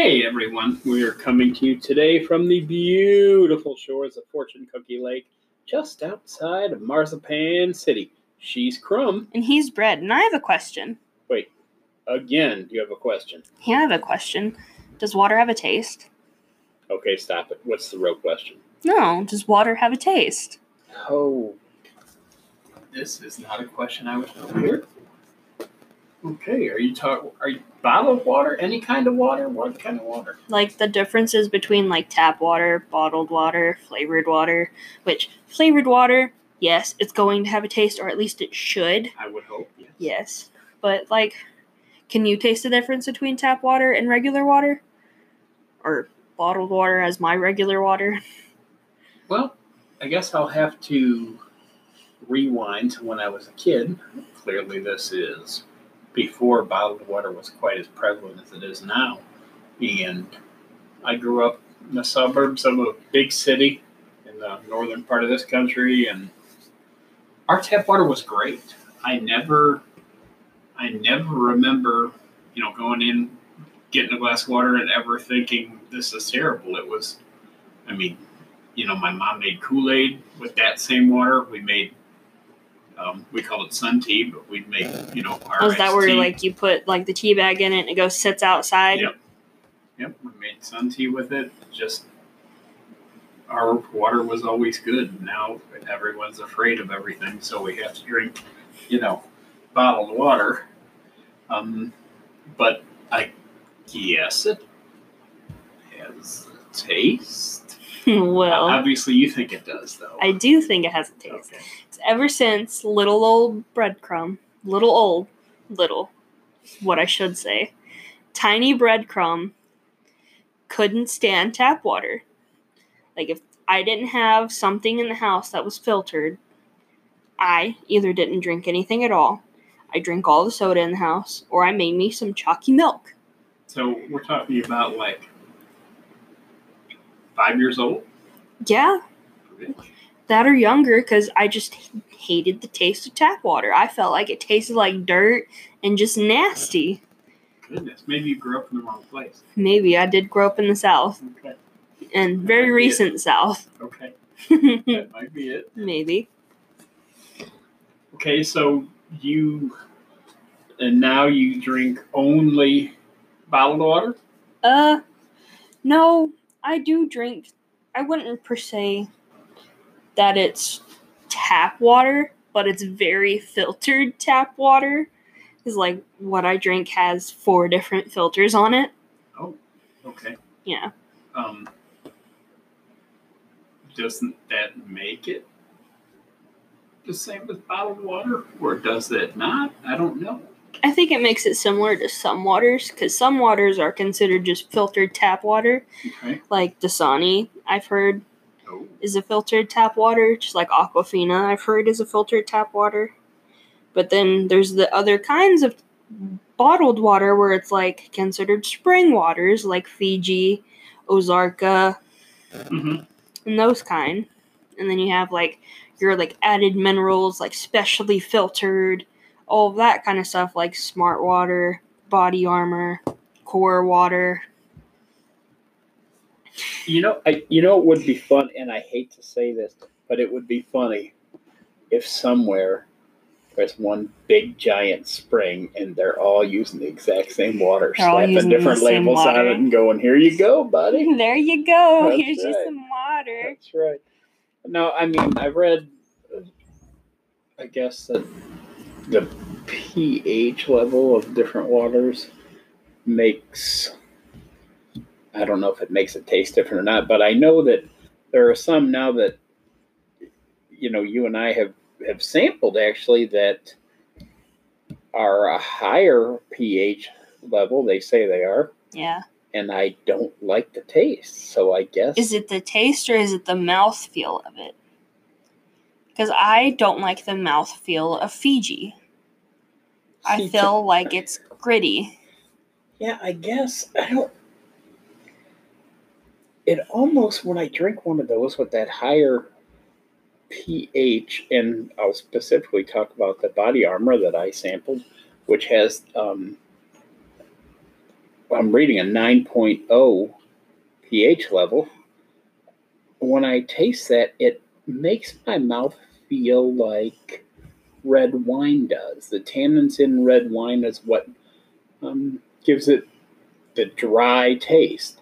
Hey everyone, we are coming to you today from the beautiful shores of Fortune Cookie Lake, just outside of Marzipan City. She's Crumb. And he's Bread. And I have a question. Wait, again, do you have a question? Yeah, I have a question. Does water have a taste? Okay, stop it. What's the real question? No. Does water have a taste? Oh, this is not a question I would know here. Okay, are you talking? Are you bottled water? Any kind of water? What kind of water? Like the differences between like tap water, bottled water, flavored water. Which flavored water, yes, it's going to have a taste, or at least it should. I would hope. Yes. Yes. But like, can you taste the difference between tap water and regular water? Or bottled water as my regular water? Well, I guess I'll have to rewind to when I was a kid. Clearly, this is before bottled water was quite as prevalent as it is now. And I grew up in the suburbs of a big city in the northern part of this country, and our tap water was great. I never, I never remember, you know, going in, getting a glass of water, and ever thinking this is terrible. It was, I mean, you know, my mom made Kool Aid with that same water. We made um, we call it sun tea, but we'd make you know our Oh, is that where tea. like you put like the tea bag in it and it goes sits outside? Yep. Yep, we made sun tea with it. Just our water was always good. Now everyone's afraid of everything, so we have to drink, you know, bottled water. Um, but I guess it has a taste. well, Obviously, you think it does, though. I do think it has a taste. Okay. Ever since little old breadcrumb, little old, little, what I should say, tiny breadcrumb couldn't stand tap water. Like if I didn't have something in the house that was filtered, I either didn't drink anything at all, I drink all the soda in the house, or I made me some chalky milk. So we're talking about like five years old. Yeah, Really? That are younger because I just hated the taste of tap water. I felt like it tasted like dirt and just nasty. Goodness, maybe you grew up in the wrong place. Maybe I did grow up in the South Okay. and very be it. recent South. Okay. That might be it. Maybe. Okay, so you and now you drink only bottled water? Uh, no, I do drink. I wouldn't per se that it's tap water, but it's very filtered tap water. Is like what I drink has four different filters on it. Oh, okay. Yeah. Um doesn't that make it the same as bottled water? Or does it not? I don't know. I think it makes it similar to some waters because some waters are considered just filtered tap water, Okay. like Dasani. I've heard Oh. is a filtered tap water, just like Aquafina. I've heard is a filtered tap water. But then there's the other kinds of bottled water where it's like considered spring waters, like Fiji, Ozarka, hmm and those kind. And then you have like your like added minerals, like specially filtered, all that kind of stuff, like Smart Water, Body Armor, Core Water. You know, I, you know, it would be fun, and I hate to say this, but it would be funny if somewhere there's one big giant spring and they're all using the exact same water, They're slapping different labels on it, and going, "Here you go, buddy." There you go. That's Here's you some water. That's right. No, I mean, I read, I guess that the pH level of different waters makes, I don't know if it makes it taste different or not, but I know that there are some now that, you know, you and I have, have sampled actually that are a higher pH level. They say they are. Yeah. And I don't like the taste. So I guess. Is it the taste or is it the mouth feel of it? Because I don't like the mouth feel of Fiji. I feel like it's gritty. Yeah, I guess I don't. It almost when I drink one of those with that higher pH, and I'll specifically talk about the body armor that I sampled, which has um, I'm reading a 9.0 pH level. When I taste that, it makes my mouth feel like red wine does. The tannins in red wine is what um, gives it the dry taste.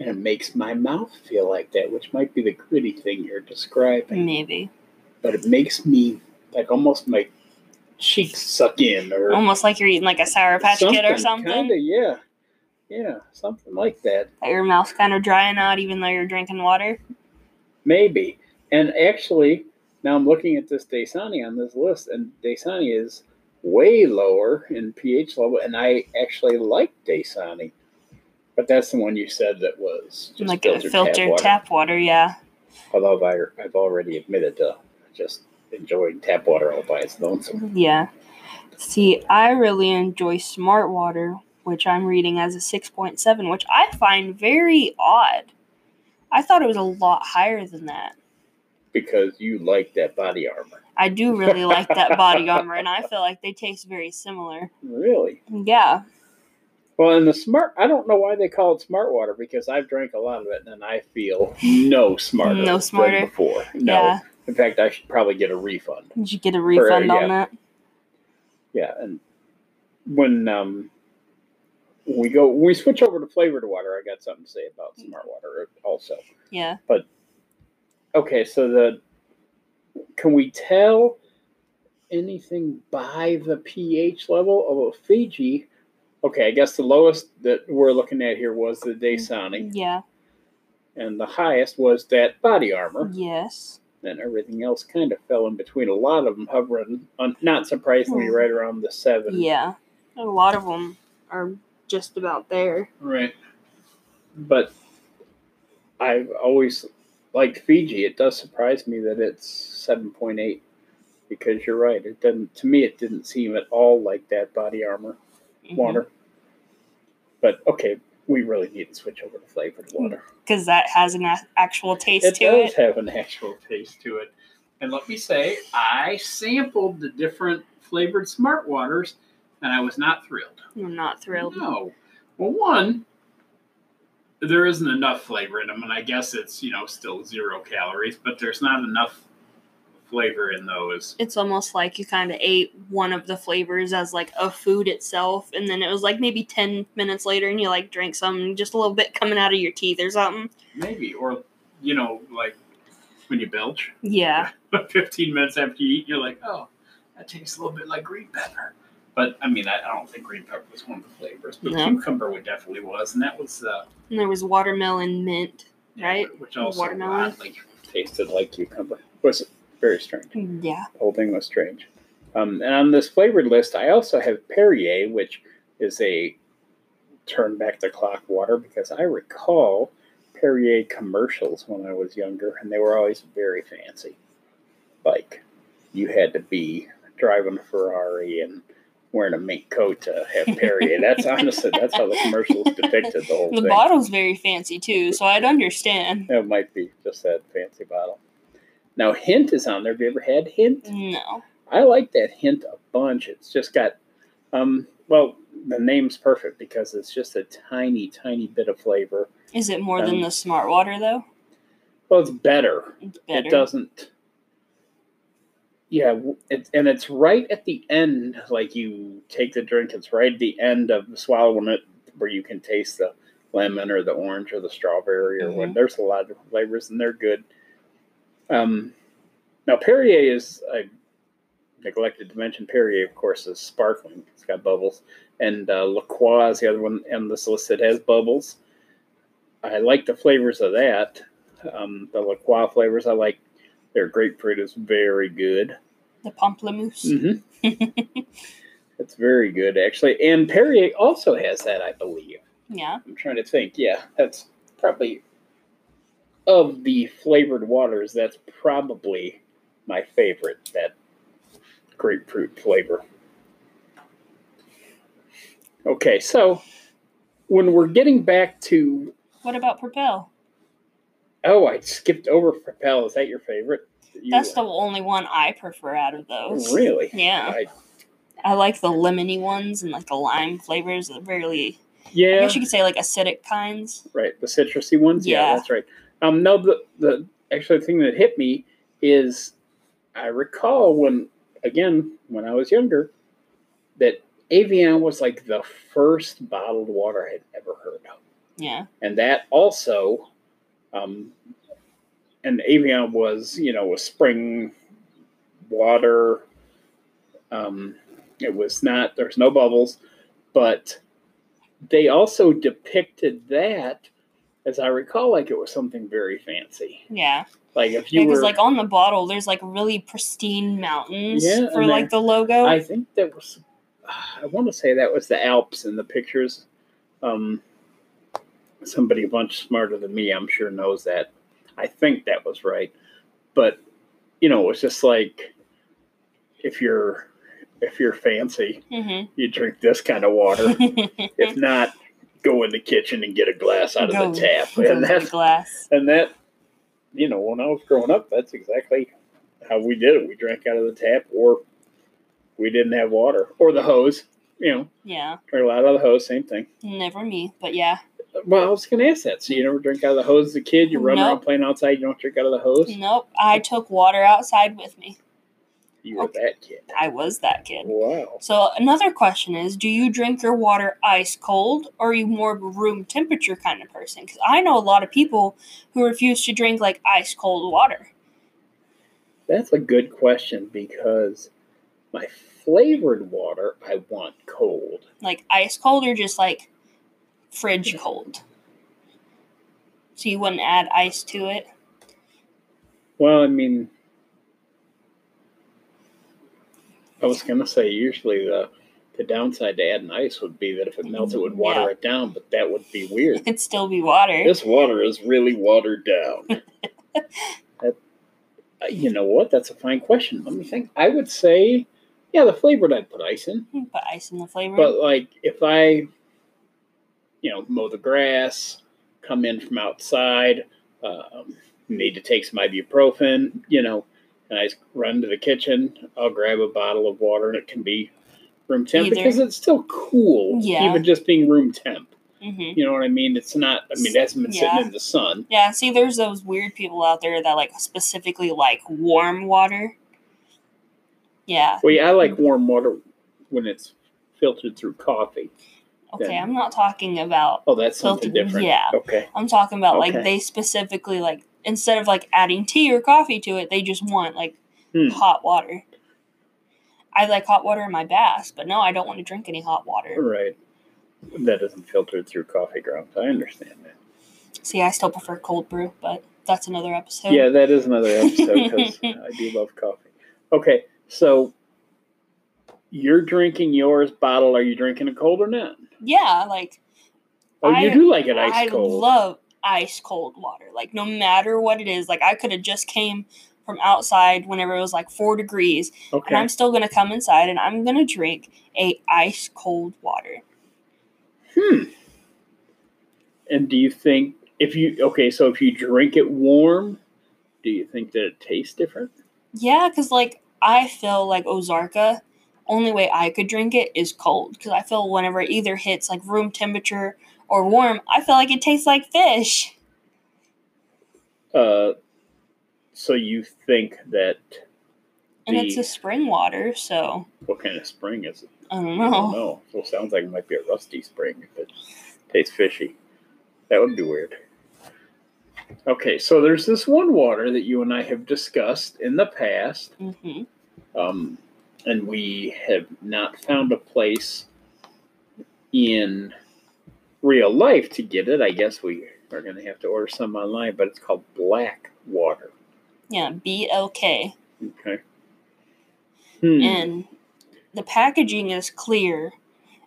And it makes my mouth feel like that, which might be the gritty thing you're describing. Maybe. But it makes me like almost my cheeks suck in or Almost like you're eating like a Sour Patch Kid or something. Kinda, yeah. Yeah, something like that. Your mouth's kind of drying out even though you're drinking water. Maybe. And actually, now I'm looking at this Dasani on this list, and Dasani is way lower in pH level, and I actually like Dasani. But that's the one you said that was just like a filtered water. tap water, yeah. Although I, I've already admitted to just enjoying tap water all by its lonesome. Yeah. See, I really enjoy smart water, which I'm reading as a 6.7, which I find very odd. I thought it was a lot higher than that. Because you like that body armor. I do really like that body armor, and I feel like they taste very similar. Really? Yeah. Well, and the smart, I don't know why they call it smart water because I've drank a lot of it and I feel no smarter. No smarter. Than before. No. Yeah. In fact, I should probably get a refund. Did you get a refund yeah. on that? Yeah, and when um, we go, when we switch over to flavored water, I got something to say about smart water also. Yeah. But okay, so the can we tell anything by the pH level? Although Fiji, okay, I guess the lowest that we're looking at here was the Dasani, Yeah. and the highest was that body armor. Yes. And everything else kind of fell in between. A lot of them hovering, on, not surprisingly, Hmm. right around the seven. Yeah. A lot of them are just about there. Right. But I've always liked Fiji. It does surprise me that it's 7.8 because you're right. It doesn't, to me, it didn't seem at all like that body armor Mm-hmm. water. But okay, we really need to switch over to flavored water. Because that has an a- actual taste It to does it. Does have an actual taste to it. And let me say, I sampled the different flavored smart waters and I was not thrilled. I'm not thrilled. No. Well, one, there isn't enough flavor in them, and I guess it's you know still zero calories, but there's not enough flavor in those. It's almost like you kind of ate one of the flavors as like a food itself, and then it was like maybe 10 minutes later and you like drank some, just a little bit coming out of your teeth or something. Maybe, or you know, like when you belch, Yeah. 15 minutes after you eat, you're like, oh, that tastes a little bit like green pepper. But I mean, I, I don't think green pepper was one of the flavors, but No. cucumber would definitely was, and that was uh, And there was watermelon mint. Right? which also Watermelon. tasted like cucumber. Was very strange. Yeah. The whole thing was strange. Um, and on this flavored list, I also have Perrier, which is a turn back the clock water because I recall Perrier commercials when I was younger, and they were always very fancy. Like you had to be driving a Ferrari and wearing a mink coat to have Perrier. That's honestly that's how the commercials depicted the whole The thing. The bottle's very fancy too, so I'd understand. It might be just that fancy bottle. Now Hint is on there. Have you ever had Hint? No. I like that hint a bunch. It's just got, um, well, the name's perfect because it's just a tiny, tiny bit of flavor. Is it more than Um, the smart water though? Well, it's better. It's better. It doesn't. Yeah, it, and it's right at the end. Like you take the drink, it's right at the end of swallowing it, where you can taste the lemon or the orange or the strawberry or what. Mhm. There's a lot of flavors, and they're good. Um, now Perrier is I neglected to mention Perrier, of course, is sparkling. It's got bubbles, and uh, La Croix is the other one on this list that has bubbles. I like the flavors of that. Um, the La Croix flavors I like. Their grapefruit is very good. The pamplemousse. Mm-hmm. it's very good actually, and Perrier also has that, I believe. Yeah. I'm trying to think. Yeah, that's probably of the flavored waters. That's probably my favorite. That grapefruit flavor. Okay, so when we're getting back to What about Propel? oh, I skipped over Propel. Is that your favorite? You- That's the uh, only one I prefer out of those. really. Yeah. I, I like the lemony ones and like the lime flavors. They're really I Yeah, guess you could say like acidic kinds. right. The citrusy ones. Yeah, Yeah. that's right. Um, no, the the actually thing that hit me is I recall when again when I was younger that Evian was like the first bottled water I had ever heard of. Yeah. and that also um and Evian was you know a spring water um it was not there's no bubbles but they also depicted that as I recall like it was something very fancy. Yeah. like if you Because were like on the bottle, there's like really pristine mountains Yeah, for like the logo. I think that was I want to say that was the Alps in the pictures. Um somebody a bunch smarter than me I'm sure knows that. I think that was right. But you know it was just like if you're if you're fancy hmm you drink this kind of water. If not go in the kitchen and get a glass out Go- of the tap and that's glass. and that you know when i was growing up that's exactly how we did it we drank out of the tap or we didn't have water or the hose you know Yeah. drink a lot out of the hose same thing Never me, but yeah. well i was gonna ask that so you never drink out of the hose as a kid you run around playing outside you don't drink out of the hose Nope. I took water outside with me. You were that kid I was that kid. wow So another question is, do you drink your water ice cold or are you more of a room temperature kind of person? Because I know a lot of people who refuse to drink like ice cold water. that's a good question because my flavored water i want cold Like ice cold or just like fridge cold. So you wouldn't add ice to it? Well, I mean, I was gonna say usually the the downside to adding ice would be that if it melts, it would water Yeah. it down, but that would be weird. It'd still be water. this water is really watered down. that, uh, you know what? That's a fine question. Let me think. I would say, yeah, the flavored I'd put ice in, You can Put ice in the flavor. but like if I, you know, mow the grass, come in from outside, um, need to take some ibuprofen, you know, and I run to the kitchen, I'll grab a bottle of water and it can be room temp Either. because it's still cool, Yeah. even just being room temp. hmm You know what I mean? It's not. I mean, it hasn't been Yeah. sitting in the sun. Yeah, see, there's those weird people out there that like specifically like warm water. Yeah. Well, yeah, I like warm water when it's filtered through coffee. Okay, Then- I'm not talking about. Oh, that's something Filtered, different. yeah. Okay. I'm talking about like they specifically like instead of like adding tea or coffee to it, they just want like Hmm. hot water. I like hot water in my bath, but no, I don't want to drink any hot water. Right. That isn't filtered through coffee grounds. I understand that. See, I still prefer cold brew, but that's another episode. Yeah, that is another episode because I do love coffee. Okay, so you're drinking yours bottle. Are you drinking it cold or not? Yeah, like Oh, you do like it ice I cold. love ice cold water. Like no matter what it is, like I could have just came from outside whenever it was like four degrees, and. I'm still gonna come inside and I'm gonna drink a ice cold water. Hmm. And do you think if you okay, so if you drink it warm, do you think that it tastes different? Yeah, because like I feel like Ozarka, only way I could drink it is cold. Because I feel whenever it either hits like room temperature or warm, I feel like it tastes like fish. Uh, so you think that And it's a spring water, so what kind of spring is it? I don't I don't know. know. So it sounds like it might be a rusty spring if it tastes fishy. That would be weird. Okay, so there's this one water that you and I have discussed in the past, hmm um, and we have not found a place in real life to get it. I guess we are going to have to order some online, but it's called black water. Yeah, BLK. Okay. Hmm. and the packaging is clear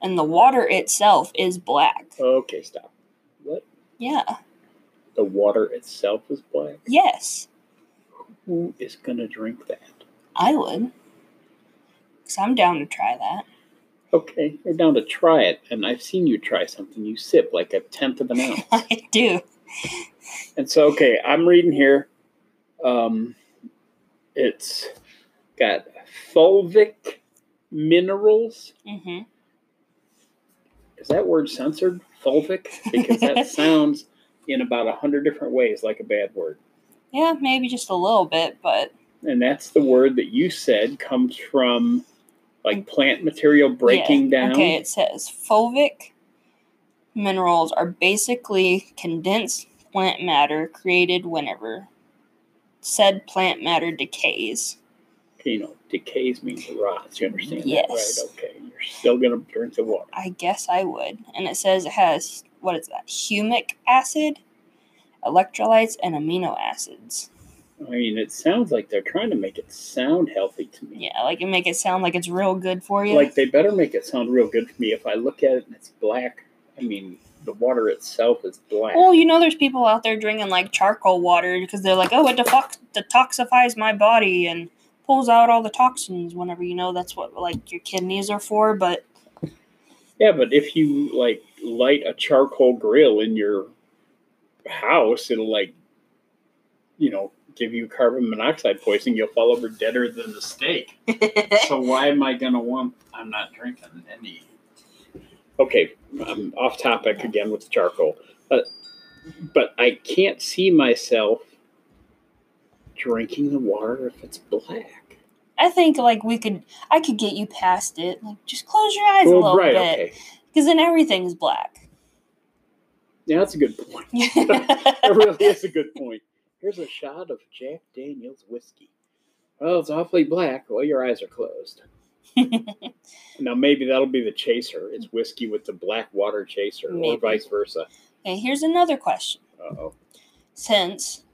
and the water itself is black. Okay, stop. What? Yeah. The water itself is black? Yes, Who is going to drink that? I would. Cuz I'm down to try that. Okay, you're down to try it, and I've seen you try something. You sip like a tenth of an ounce. I do. and so, okay, I'm reading here. Um, it's got fulvic minerals. Mm-hmm. Is that word censored? fulvic? Because that sounds in about a hundred different ways like a bad word. Yeah, maybe just a little bit, but And that's the word that you said comes from like plant material breaking yeah. down. Okay, it says fulvic minerals are basically condensed plant matter created whenever said plant matter decays. You know, decays means rots. You understand Yes. that, right? Okay. You're still gonna drink the water. I guess I would. And it says it has what is that? Humic acid, electrolytes, and amino acids. I mean, it sounds like they're trying to make it sound healthy to me. Yeah, like make it sound like it's real good for you. Like they better make it sound real good for me. If I look at it and it's black, I mean, the water itself is black. well, you know, there's people out there drinking like charcoal water because they're like, oh, it defox- detoxifies my body and pulls out all the toxins. Whenever you know that's what like your kidneys are for. But Yeah, but if you like light a charcoal grill in your house, it'll like, you know, give you carbon monoxide poisoning. You'll fall over deader than the steak. so why am I gonna want? I'm not drinking any. Okay, I'm off topic again with charcoal, but but I can't see myself drinking the water if it's black. I think like we could, I could get you past it. Like just close your eyes a little right, bit okay, because then everything's black. yeah, that's a good point. That really is a good point. Here's a shot of Jack Daniels whiskey. Well, it's awfully black. Well, your eyes are closed. Now maybe that'll be the chaser. It's whiskey with the black water chaser, Maybe. or vice versa. okay, here's another question. Uh oh. Since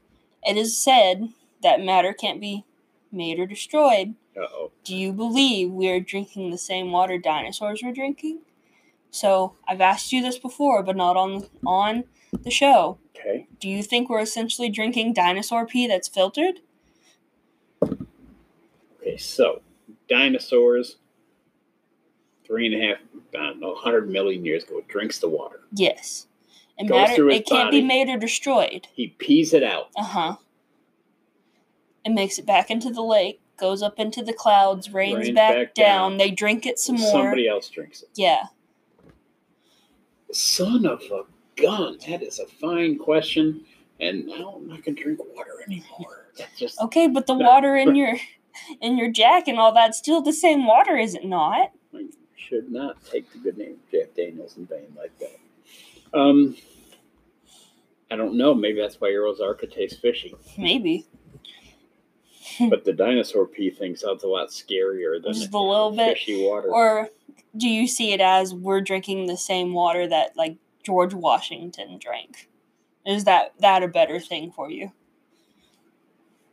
it is said that matter can't be made or destroyed, Uh oh. do you believe we are drinking the same water dinosaurs were drinking? So I've asked you this before, but not on on the show. Okay. Do you think we're essentially drinking dinosaur pee that's filtered? Okay. So dinosaurs, three and a half, I don't know, hundred million years ago, drinks the water. Yes. And Goes matter it can't be made or destroyed. He pees it out. Uh huh. It makes it back into the lake, goes up into the clouds, rains, Rains back, back down. down. They drink it some more. Somebody else drinks it. Yeah. Son of a gun. That is a fine question. And now I'm not gonna drink water anymore. That's just Okay, but the water in your in your jack and all that's still the same water, is it not? I should not take the good name of Jack Daniels in vain like that. Um, I don't know. Maybe that's why your Ozarka tastes fishy. Maybe. But the dinosaur pee thing sounds a lot scarier than Just a little bit. fishy water. Or do you see it as we're drinking the same water that like George Washington drank? Is that that a better thing for you?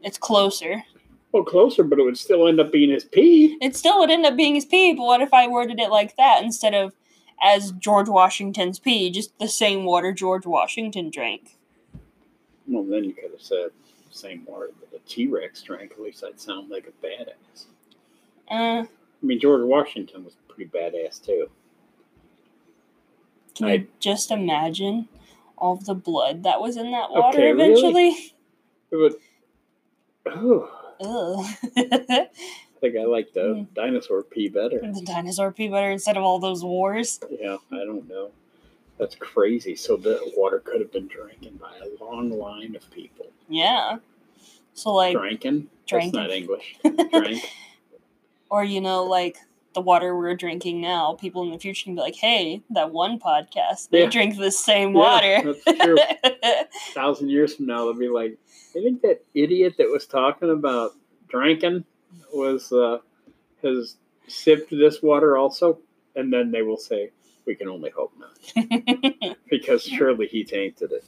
It's closer. well, closer, but it would still end up being his pee. It still would end up being his pee, but what if I worded it like that instead of as George Washington's pee, just the same water George Washington drank? Well, then you could have said the same water that T-Rex drank. At least I'd sound like a badass. Uh, I mean, George Washington was pretty badass too. Can I- you just imagine all of the blood that was in that water Okay, really? eventually? But oh, I think I like the Mm. dinosaur pee better. the dinosaur pee better instead of all those wars. Yeah, I don't know. That's crazy. So the water could have been drinking by a long line of people. Yeah. So like Drinking? drinking. That's not English. Drink. or you know, like the water we're drinking now, people in the future can be like, Hey, that one podcast, they Yeah. drink the same Yeah, water. that's true. A thousand years from now, they'll be like, I think that idiot that was talking about drinking was uh, has sipped this water also, and then they will say, "We can only hope not," because surely he tainted it.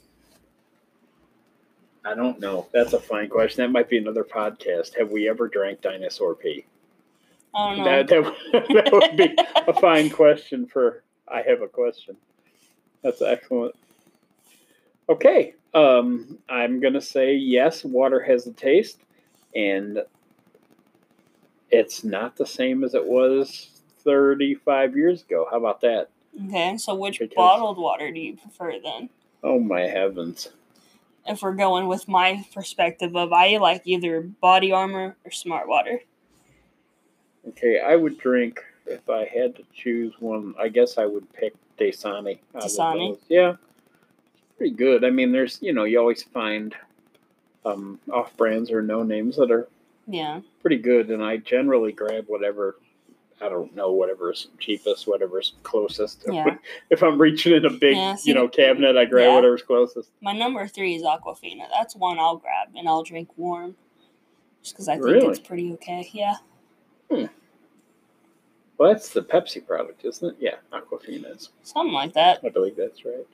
I don't know. That's a fine question. That might be another podcast. Have we ever drank dinosaur pee? I don't know. That, that, that would be a fine question for I have a question. That's excellent. Okay. Um, I'm going to say yes, water has a taste, and it's not the same as it was 35 years ago. How about that? Okay, so which Because- bottled water do you prefer then? Oh, my heavens. If we're going with my perspective of I like either body armor or smart water. Okay, I would drink if I had to choose one, I guess I would pick Dasani. Dasani? Yeah, pretty good. I mean, there's you know you always find um, off brands or no names that are Yeah. pretty good, and I generally grab whatever. I don't know whatever's cheapest, whatever's closest. Yeah. if I'm reaching in a big, Yeah, see, you know, cabinet, I grab yeah. whatever's closest. My number three is Aquafina. That's one I'll grab and I'll drink warm. Just because I think Really? it's pretty okay. Yeah. Well, that's the Pepsi product, isn't it? Yeah, Aquafina is. Something like that. I believe that's right.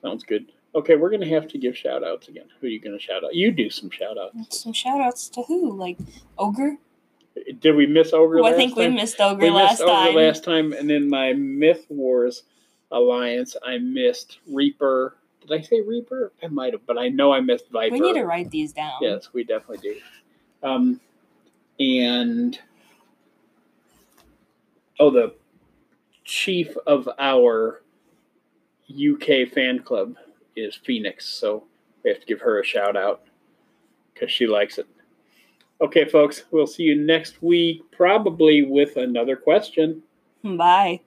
Sounds good. Okay, we're gonna have to give shout outs again. Who are you gonna shout out? You do some shout outs. Some shout outs to who? Like Ogre? Did we miss Ogre Who I think we time? missed Ogre we last missed Ogre time. last time, and then my Myth Wars alliance, I missed Reaper. Did I say Reaper? I might have, but I know I missed Viper. we need to write these down. Yes, we definitely do. Um, and oh, the chief of our UK fan club is Phoenix, so we have to give her a shout out because she likes it. Okay, folks, we'll see you next week, probably with another question. Bye.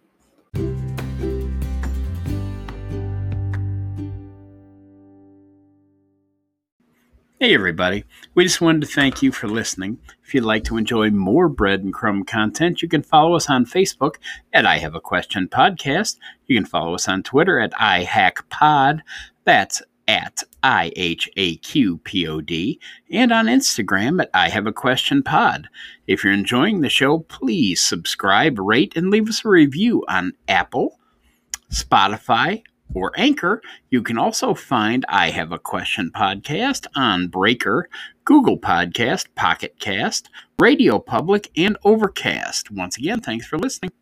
Hey, everybody. We just wanted to thank you for listening. If you'd like to enjoy more Bread and Crumb content, you can follow us on Facebook at I Have a Question Podcast. You can follow us on Twitter at IHAQPod. That's at I H A Q P O D. And on Instagram at I Have a Question Pod. If you're enjoying the show, please subscribe, rate, and leave us a review on Apple, Spotify, or Anchor. You can also find I Have a Question podcast on Breaker, Google Podcast, Pocket Cast, Radio Public, and Overcast. Once again, thanks for listening.